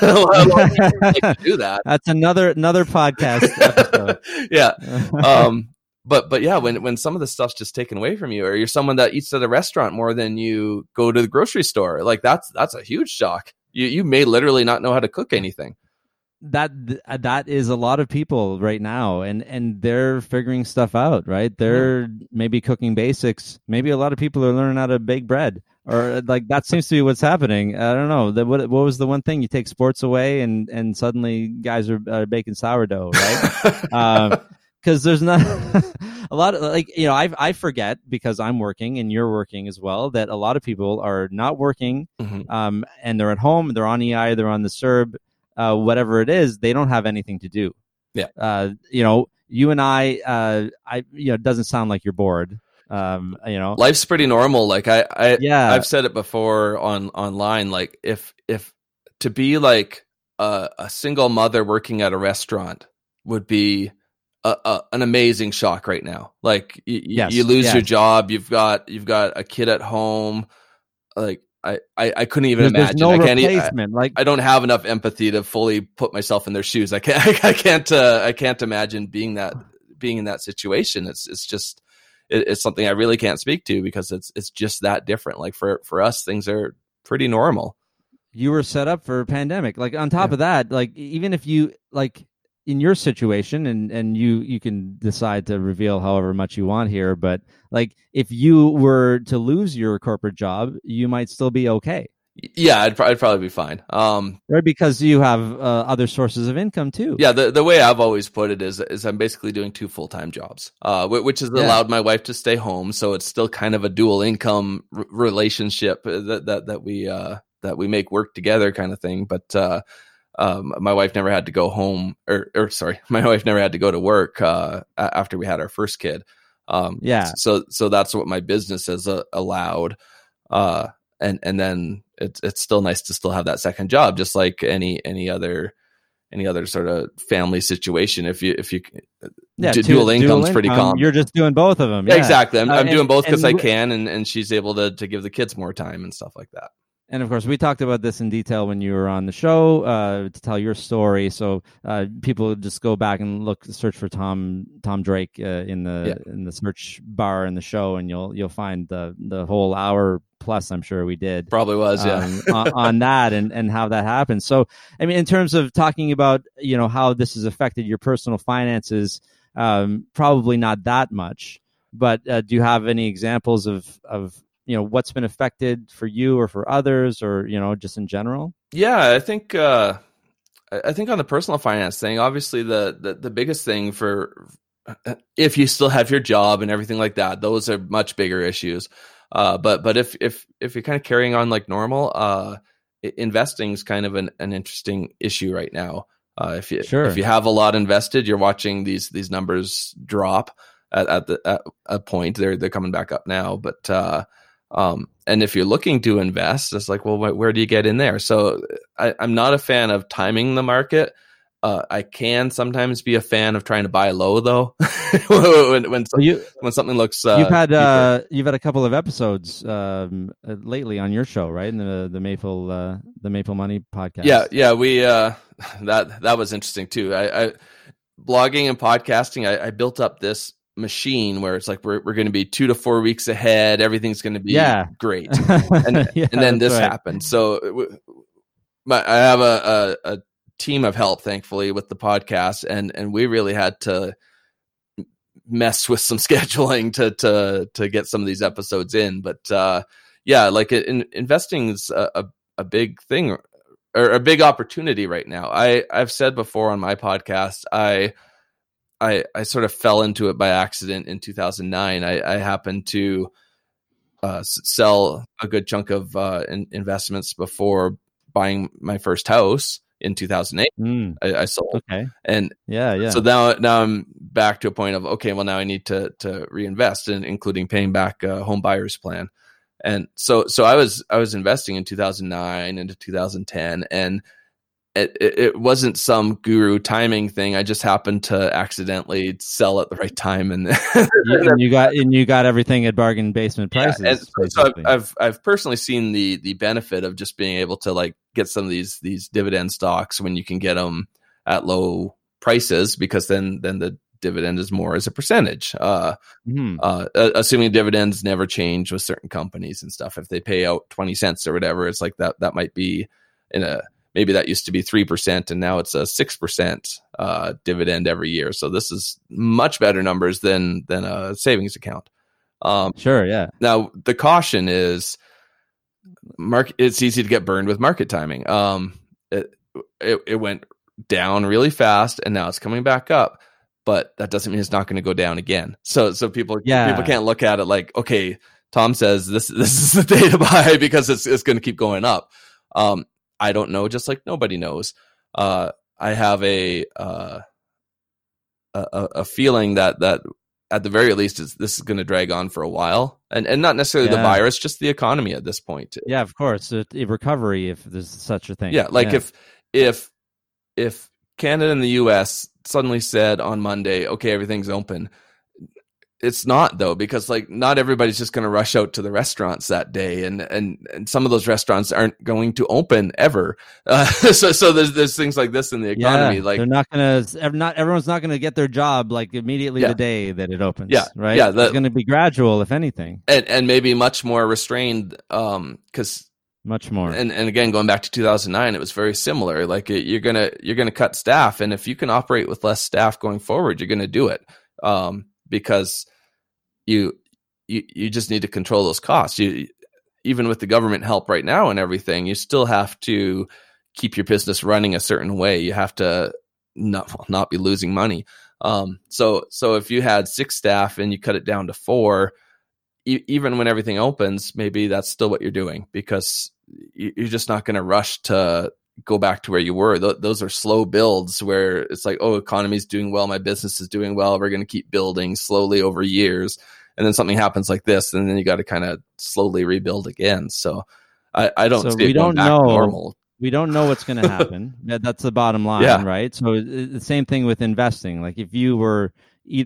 a lot of people do that. That's another another podcast episode. yeah. Um. But but yeah, when when some of the stuff's just taken away from you, or you're someone that eats at a restaurant more than you go to the grocery store, like that's that's a huge shock. You you may literally not know how to cook anything. that uh, that is a lot of people right now and and they're figuring stuff out right? They're maybe cooking basics. Maybe a lot of people are learning how to bake bread or uh, like that seems to be what's happening. I don't know. The, what what was the one thing? You take sports away and and suddenly guys are, are baking sourdough right? Um because there's not a lot of like you know I I forget because I'm working and you're working as well that a lot of people are not working Mhm. um and they're at home they're on EI they're on the CERB uh whatever it is they don't have anything to do Yeah. uh you know you and I uh I you know it doesn't sound like you're bored um you know Life's pretty normal. Like I I yeah I've said it before on online. Like if if to be like a, a single mother working at a restaurant would be a, a, an amazing shock right now. Like y- Yes, you lose your job, you've got you've got a kid at home. Like I I, I couldn't even There's, imagine. no I can't. I, replacement. like I don't have enough empathy to fully put myself in their shoes. I can't. I can't. Uh, I can't imagine being that being in that situation. It's it's just it, it's something I really can't speak to because it's it's just that different. Like for for us, things are pretty normal. you were set up for a pandemic. Like on top Yeah. of that, like even if you like in your situation and and you you can decide to reveal however much you want here, but like if you were to lose your corporate job, you might still be okay. Yeah, I'd, I'd probably be fine. Um, Right, because you have uh, other sources of income too. yeah, the the way I've always put it is is I'm basically doing two full time jobs, uh, which has Yeah. allowed my wife to stay home. So it's still kind of a dual income r- relationship that that that we uh, that we make work together, kind of thing. But uh, um, my wife never had to go home, or or sorry, my wife never had to go to work uh, after we had our first kid. Um, Yeah. So so that's what my business has uh, allowed. Uh, and and then it's it's still nice to still have that second job, just like any any other any other sort of family situation. If you if you yeah. du- two- dual income's pretty income, common. You're just doing both of them. Yeah, exactly. I'm, Uh, I'm and- doing both because I can, and, and she's able to to give the kids more time and stuff like that. And of course, we talked about this in detail when you were on the show uh, to tell your story. So uh, people just go back and look, search for Tom Tom Drake uh, in the in the search bar in the show, and you'll you'll find the the whole hour plus. I'm sure we did Probably was, yeah. um, on, on that and and how that happened. So I mean, in terms of talking about you know how this has affected your personal finances, um, probably not that much. But uh, do you have any examples of of you know what's been affected for you or for others or you know just in general? Yeah, I think uh, I think on the personal finance thing, obviously the, the the biggest thing for if you still have your job and everything like that, those are much bigger issues. Uh, but but if if if you're kind of carrying on like normal, uh, investing is kind of an, an interesting issue right now. Uh, if you Sure. if you have a lot invested, you're watching these these numbers drop at, at the at a point. They're they're coming back up now, but uh, um, and if you're looking to invest, it's like, well, wh- where do you get in there? So I, I'm not a fan of timing the market. Uh, I can sometimes be a fan of trying to buy low though. when when, you when something looks uh, you've had uh, you've had a couple of episodes um, uh, lately on your show, right? In the the Maple uh, the Maple Money podcast. yeah yeah we uh that that was interesting too. I, I blogging and podcasting. I, I built up this machine where it's like we're we're going to be two to four weeks ahead. Everything's going to be Yeah. great. and, Yeah, and then this right. happened. So, w- my, I have a, a, a team of help, thankfully, with the podcast, and and we really had to mess with some scheduling to to to get some of these episodes in. But uh, yeah, like in, investing is a, a a big thing or a big opportunity right now. I I've said before on my podcast, I. I, I sort of fell into it by accident in 2009. I, I happened to uh, sell a good chunk of uh, in, investments before buying my first house in 2008. Mm, I, I sold, okay. and Yeah. Yeah. so now now I'm back to a point of okay, well now I need to to reinvest, in, including paying back a home buyer's plan. And so so I was I was investing in 2009 into 2010, and it, it, wasn't some guru timing thing. I just happened to accidentally sell at the right time, and you, and you got and you got everything at bargain basement Yeah, prices. and so- I've. I've I've personally seen the the benefit of just being able to like get some of these these dividend stocks when you can get them at low prices because then then the dividend is more as a percentage. Uh, Mhm. uh, uh, assuming dividends never change with certain companies and stuff. If they pay out twenty cents or whatever, it's like that that might be in a maybe that used to be three percent and now it's a six percent uh, dividend every year. So this is much better numbers than than a savings account. Um, Sure. Yeah. now the caution is mark it's easy to get burned with market timing. Um it, it it went down really fast and now it's coming back up, but that doesn't mean it's not going to go down again. So so people Yeah. people can't look at it like okay, Tom says this this is the day to buy because it's it's going to keep going up. Um I don't know just like nobody knows. Uh I have a uh a, a feeling that that at the very least is this is going to drag on for a while and and not necessarily the virus just the economy at this point Yeah. Of course. A, a recovery, if there's such a thing. yeah like if if if canada and the us suddenly said on Monday, okay, everything's open. It's not though, because like not everybody's just going to rush out to the restaurants that day, and and and some of those restaurants aren't going to open ever. Uh, so so there's there's things like this in the economy. Yeah, like they're not gonna not everyone's not gonna get their job like immediately Yeah. the day that it opens. Yeah, right. yeah, the- it's gonna be gradual, if anything, and and maybe much more restrained, um, because much more. and and again going back to 2009 it was very similar like it- you're gonna you're gonna cut staff and if you can operate with less staff going forward you're gonna do it um because you you you just need to control those costs. You even with the government help right now and everything you still have to keep your business running a certain way. You have to not not be losing money. Um so so if you had six staff and you cut it down to four e- even when everything opens, maybe that's still what you're doing because you're just not going to rush to go back to where you were. Th- those are slow builds where it's like, oh, economy's doing well, my business is doing well. We're going to keep building slowly over years, and then something happens like this, and then you got to kind of slowly rebuild again. So I, I don't So we don't back know. normal. we don't know what's going to happen. That's the bottom line, Yeah. right? So the same thing with investing. Like if you were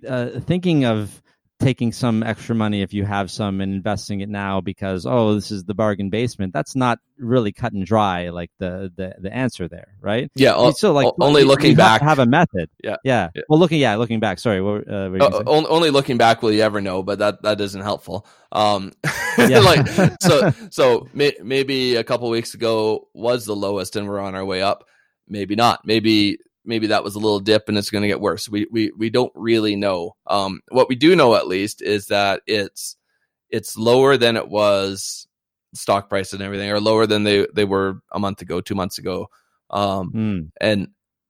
uh, thinking of taking some extra money, if you have some, and investing it now because oh, this is the bargain basement. That's not really cut and dry. Like the the the answer there, right? Yeah, o- You still like only you- looking you back. to have a method. Yeah. yeah. Yeah. Well, looking yeah, looking back. Sorry, what, uh, what you Uh, gonna say? on- only looking back will you ever know, but that that isn't helpful. Um, Yeah. like so so may, maybe a couple weeks ago was the lowest, and we're on our way up. Maybe not. Maybe maybe that was a little dip, and it's going to get worse. We we we don't really know. Um, what we do know at least is that it's it's lower than it was stock price and everything, or lower than they they were a month ago, two months ago. Um, Hmm. and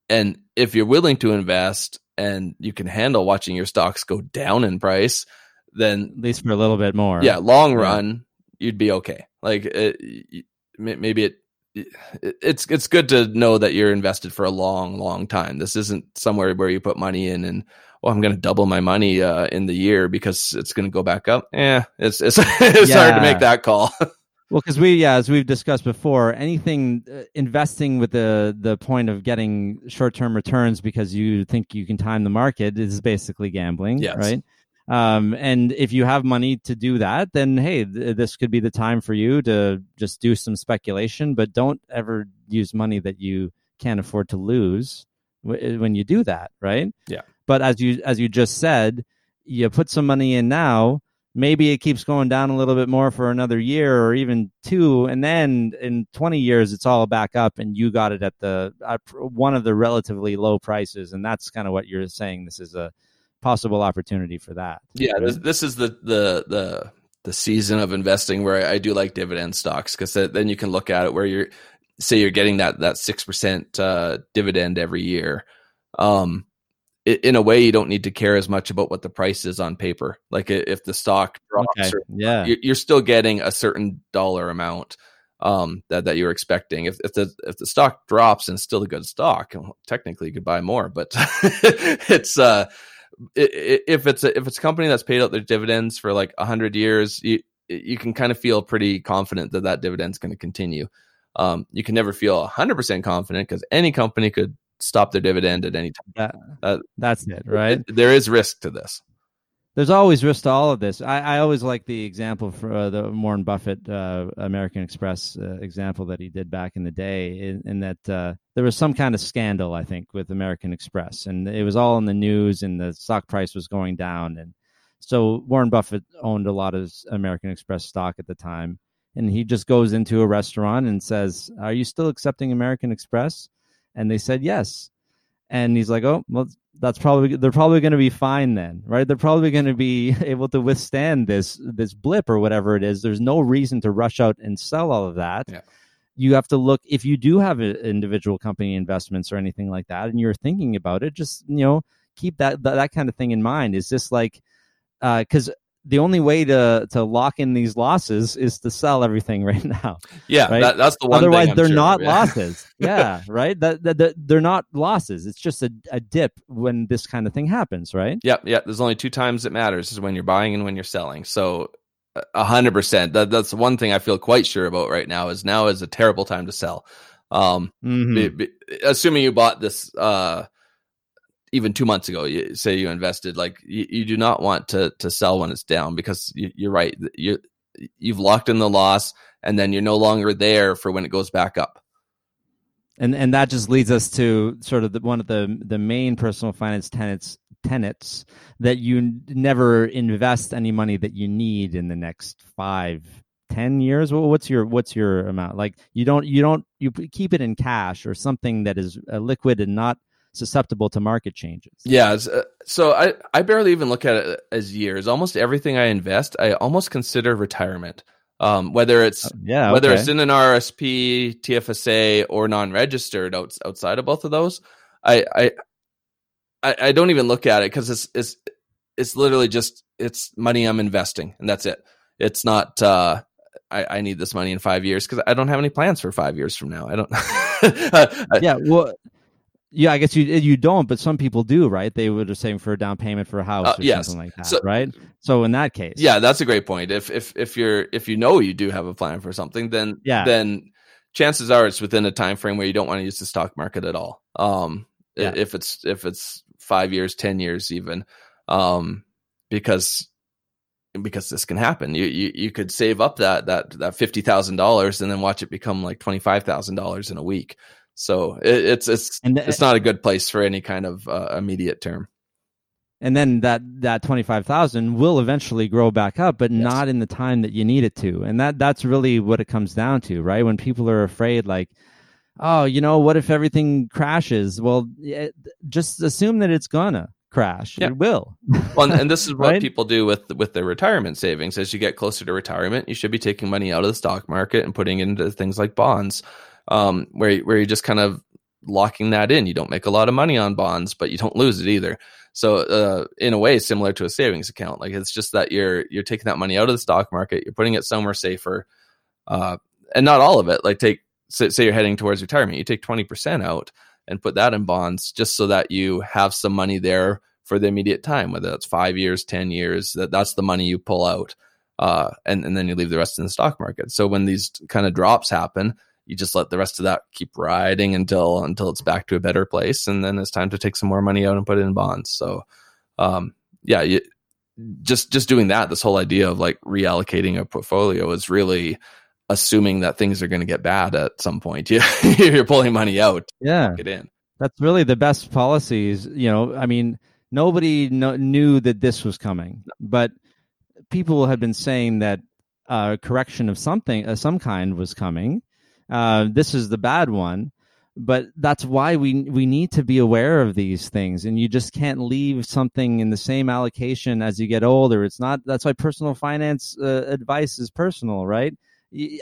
and if you're willing to invest and you can handle watching your stocks go down in price then At least for a little bit more. yeah long Yeah. run you'd be okay like it, maybe it it- it's it's good to know that you're invested for a long long time this isn't somewhere where you put money in and well i'm going to double my money uh, in the year because it's going to go back up yeah it's it's, it's hard to make that call Well, because we, yeah, as we've discussed before, anything uh, investing with the the point of getting short term returns because you think you can time the market is basically gambling, Yes. right? Um, and if you have money to do that, then hey, th- this could be the time for you to just do some speculation, but don't ever use money that you can't afford to lose w- when you do that, right? Yeah. But as you as you just said, you put some money in now maybe it keeps going down a little bit more for another year or even two and then in 20 years it's all back up and you got it at the at one of the relatively low prices and that's kind of what you're saying this is a possible opportunity for that Yeah, this, this is the the the the season of investing where I, I do like dividend stocks because then you can look at it where you're say you're getting that that six percent uh, dividend every year. Um, i- in a way, you don't need to care as much about what the price is on paper. Like if the stock drops, okay or, yeah you're, still getting a certain dollar amount um, that that you're expecting. If if the if the stock drops and it's still a good stock, well, technically you could buy more, but it's uh if it's a if it's a company that's paid out their dividends for like a hundred years, you you can kind of feel pretty confident that that dividend's going to continue. Um, you can never feel hundred percent confident because any company could stop their dividend at any time. Uh, that's it right There is risk to this. There's always risk to all of this. I, I always like the example for uh, the Warren Buffett uh, American Express uh, example that he did back in the day, in, in that uh, there was some kind of scandal, I think, with American Express, and it was all in the news, and the stock price was going down, and so Warren Buffett owned a lot of American Express stock at the time, and he just goes into a restaurant and says, "Are you still accepting American Express?" And they said yes, and he's like, "Oh, well, that's probably they're probably going to be fine then, right? They're probably going to be able to withstand this this blip or whatever it is. There's no reason to rush out and sell all of that. Yeah. You have to look if you do have individual company investments or anything like that, and you're thinking about it. Just you know, keep that that, that kind of thing in mind. Is this like uh, because the only way to to lock in these losses is to sell everything right now. Yeah, Right? that, that's the one. Otherwise, they're sure not yeah. losses. Yeah, right. That, that, that they're not losses. It's just a, a dip when this kind of thing happens, right? Yep, yep. There's only two times it matters: is when you're buying and when you're selling. So, a hundred percent. That that's the one thing I feel quite sure about right now. Is now is a terrible time to sell. Um, Mhm. be- be- assuming you bought this uh even two months ago, you say you invested, like you, you do not want to to sell when it's down because you, are right. You you've locked in the loss, and then you're no longer there for when it goes back up. And and that just leads us to sort of the, one of the the main personal finance tenets tenets that you never invest any money that you need in the next five 10 years what's your what's your amount like you don't you don't you keep it in cash or something that is uh, liquid and not susceptible to market changes yeah uh, so i i barely even look at it as years almost everything i invest i almost consider retirement um, whether it's uh, yeah whether okay. it's in an rsp tfsa or non-registered out, outside of both of those i i i, I don't even look at it because it's it's it's literally just it's money i'm investing and that's it it's not uh I, I need this money in five years because I don't have any plans for five years from now. I don't. yeah, well, yeah, I guess you you don't, but some people do, right? They would have saving for a down payment for a house uh, or yes. something like that, so, right? So in that case, yeah, that's a great point. If if if you're if you know you do have a plan for something, then yeah, then chances are it's within a time frame where you don't want to use the stock market at all. Um, yeah. if it's if it's five years, ten years, even, um, because because this can happen. You you, you could save up that that that fifty thousand dollars and then watch it become like twenty five thousand dollars in a week. So it, it's it's and, it's not a good place for any kind of uh, immediate term. And then that that twenty five thousand will eventually grow back up, but yes. not in the time that you need it to. And that that's really what it comes down to, right? When people are afraid, like, oh, you know, what if everything crashes? Well, it, just assume that it's gonna crash. Yeah. It will. well, and, and this is what right? people do with with their retirement savings. As you get closer to retirement, you should be taking money out of the stock market and putting into things like bonds, um, where where you're just kind of locking that in. You don't make a lot of money on bonds, but you don't lose it either. So, uh, in a way, similar to a savings account. Like it's just that you're you're taking that money out of the stock market, you're putting it somewhere safer, uh, and not all of it. Like take say, you're heading towards retirement, you take twenty percent out and put that in bonds just so that you have some money there for the immediate time, whether that's five years, 10 years, that that's the money you pull out. Uh, and, and then you leave the rest in the stock market. So when these kind of drops happen, you just let the rest of that keep riding until, until it's back to a better place. And then it's time to take some more money out and put it in bonds. So, um, yeah, you, just, just doing that, this whole idea of like reallocating a portfolio is really, assuming that things are going to get bad at some point. You, you're pulling money out. Yeah. Get in. That's really the best policies. You know, I mean, nobody no, knew that this was coming, but people had been saying that a uh, correction of something, uh, some kind was coming. Uh, this is the bad one. But that's why we we need to be aware of these things, and you just can't leave something in the same allocation as you get older. It's not. That's why personal finance uh, advice is personal, right?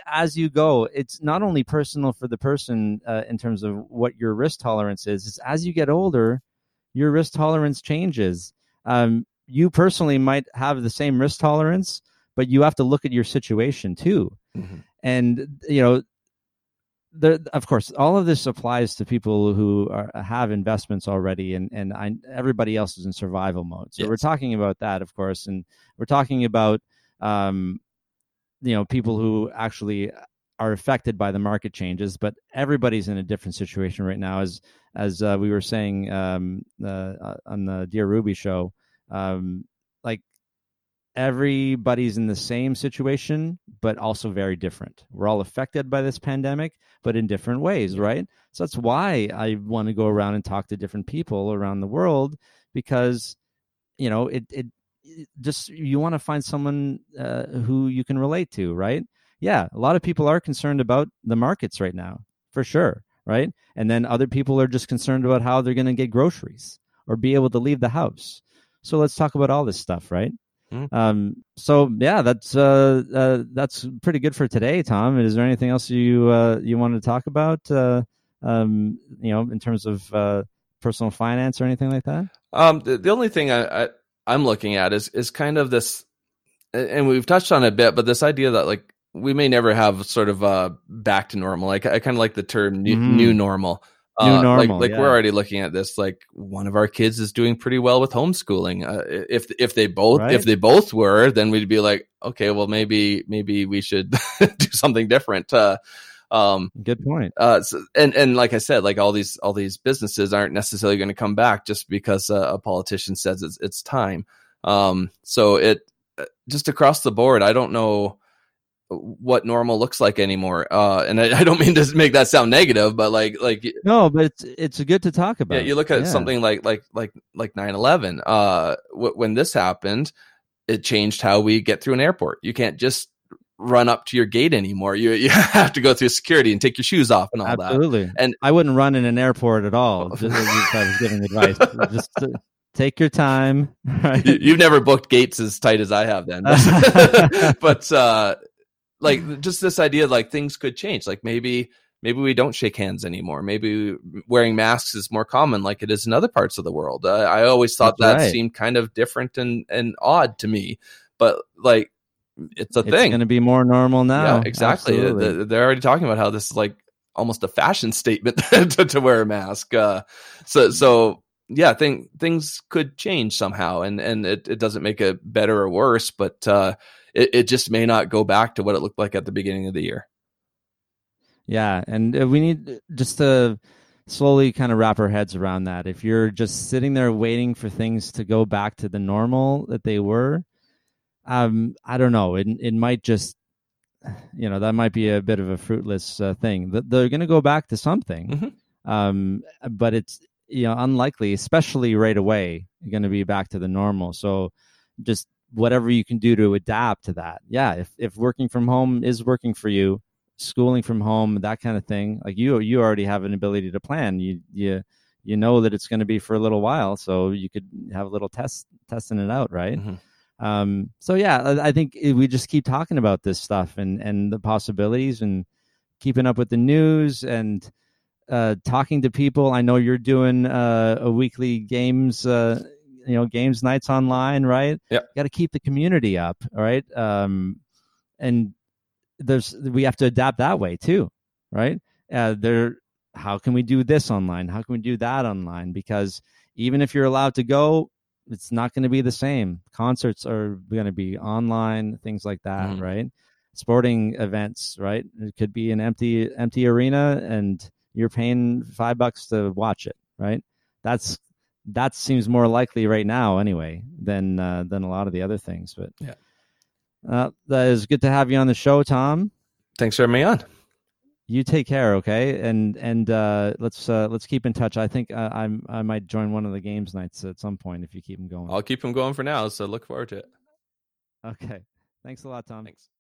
as you go, it's not only personal for the person uh, in terms of what your risk tolerance is. It's as you get older, your risk tolerance changes. Um, you personally might have the same risk tolerance, but you have to look at your situation too. Mm-hmm. And you know, there, of course, all of this applies to people who are, have investments already, and and I, everybody else is in survival mode. So yes. we're talking about that, of course, and we're talking about um, you know people who actually are affected by the market changes but everybody's in a different situation right now as as uh, we were saying um, uh, on the dear ruby show um, like everybody's in the same situation but also very different we're all affected by this pandemic but in different ways right so that's why i want to go around and talk to different people around the world because you know it it just you want to find someone uh, who you can relate to, right? Yeah, a lot of people are concerned about the markets right now, for sure, right? And then other people are just concerned about how they're going to get groceries or be able to leave the house. So let's talk about all this stuff, right? Mm-hmm. Um, so yeah, that's uh, uh, that's pretty good for today, Tom. Is there anything else you uh, you want to talk about? Uh, um, you know, in terms of uh, personal finance or anything like that? Um, the, the only thing I, I I'm looking at is is kind of this, and we've touched on it a bit, but this idea that like we may never have sort of uh back to normal. Like I kind of like the term new, mm-hmm. new normal. Uh, normal, like, like yeah. we're already looking at this. Like one of our kids is doing pretty well with homeschooling. Uh, if if they both right? if they both were, then we'd be like, okay, well maybe maybe we should do something different. Uh, Um, Good point. uh, so, and and like I said, like all these all these businesses aren't necessarily going to come back just because uh, a politician says it's it's time. Um, so it uh, just across the board, I don't know what normal looks like anymore. Uh, and I, I don't mean to make that sound negative, but like like No, but it's it's good to talk about. yeah, you look at Yeah. something like like like like 9/11. Uh, w- when this happened, it changed how we get through an airport. You can't just run up to your gate anymore. You you have to go through security and take your shoes off and all that. Absolutely. And- I wouldn't run in an airport at all. Just if I was giving advice, just uh, take your time. Right? You- You've never booked gates as tight as I have, then. but uh, like just this idea, like things could change. Like maybe maybe we don't shake hands anymore. Maybe wearing masks is more common, like it is in other parts of the world. Uh, I always thought That's that right. seemed kind of different and and odd to me, but like it's a it's thing. It's going to be more normal now. yeah, exactly. Absolutely. They're already talking about how this is like almost a fashion statement to, to wear a mask. Uh, so so yeah, thing, things could change somehow, and and it, it doesn't make it better or worse, but uh, it, it just may not go back to what it looked like at the beginning of the year. Yeah, and uh, we need just to slowly kind of wrap our heads around that. If you're just sitting there waiting for things to go back to the normal that they were, um, I don't know. It it might just, you know, that might be a bit of a fruitless uh, thing. Th- They're going to go back to something, Mhm. um, but it's you know unlikely, especially right away, going to be back to the normal. So just whatever you can do to adapt to that. Yeah, if if working from home is working for you, schooling from home, that kind of thing, like you you already have an ability to plan. You you you know that it's going to be for a little while, so you could have a little test testing it out, right? Mhm. Um, so yeah, I, I think we just keep talking about this stuff and and the possibilities and keeping up with the news and uh, talking to people. I know you're doing uh, a weekly games, uh, you know, games nights online, right? Yep. Got to keep the community up, all right? Um, and there's we have to adapt that way too, right? Uh, there, how can we do this online? How can we do that online? Because even if you're allowed to go, it's not going to be the same. Concerts are going to be online, things like that, Mhm. right? Sporting events, right? It could be an empty empty arena, and you're paying five bucks to watch it, right? That's that seems more likely right now, anyway, than uh, than a lot of the other things. But Yeah. uh, that is good to have you on the show, Tom. Thanks for having me on. You take care, okay? And and uh, let's uh, let's keep in touch. I think uh, I'm I might join one of the games nights at some point if you keep them going. I'll keep them going for now, so look forward to it. Okay. Thanks a lot, Tom. Thanks.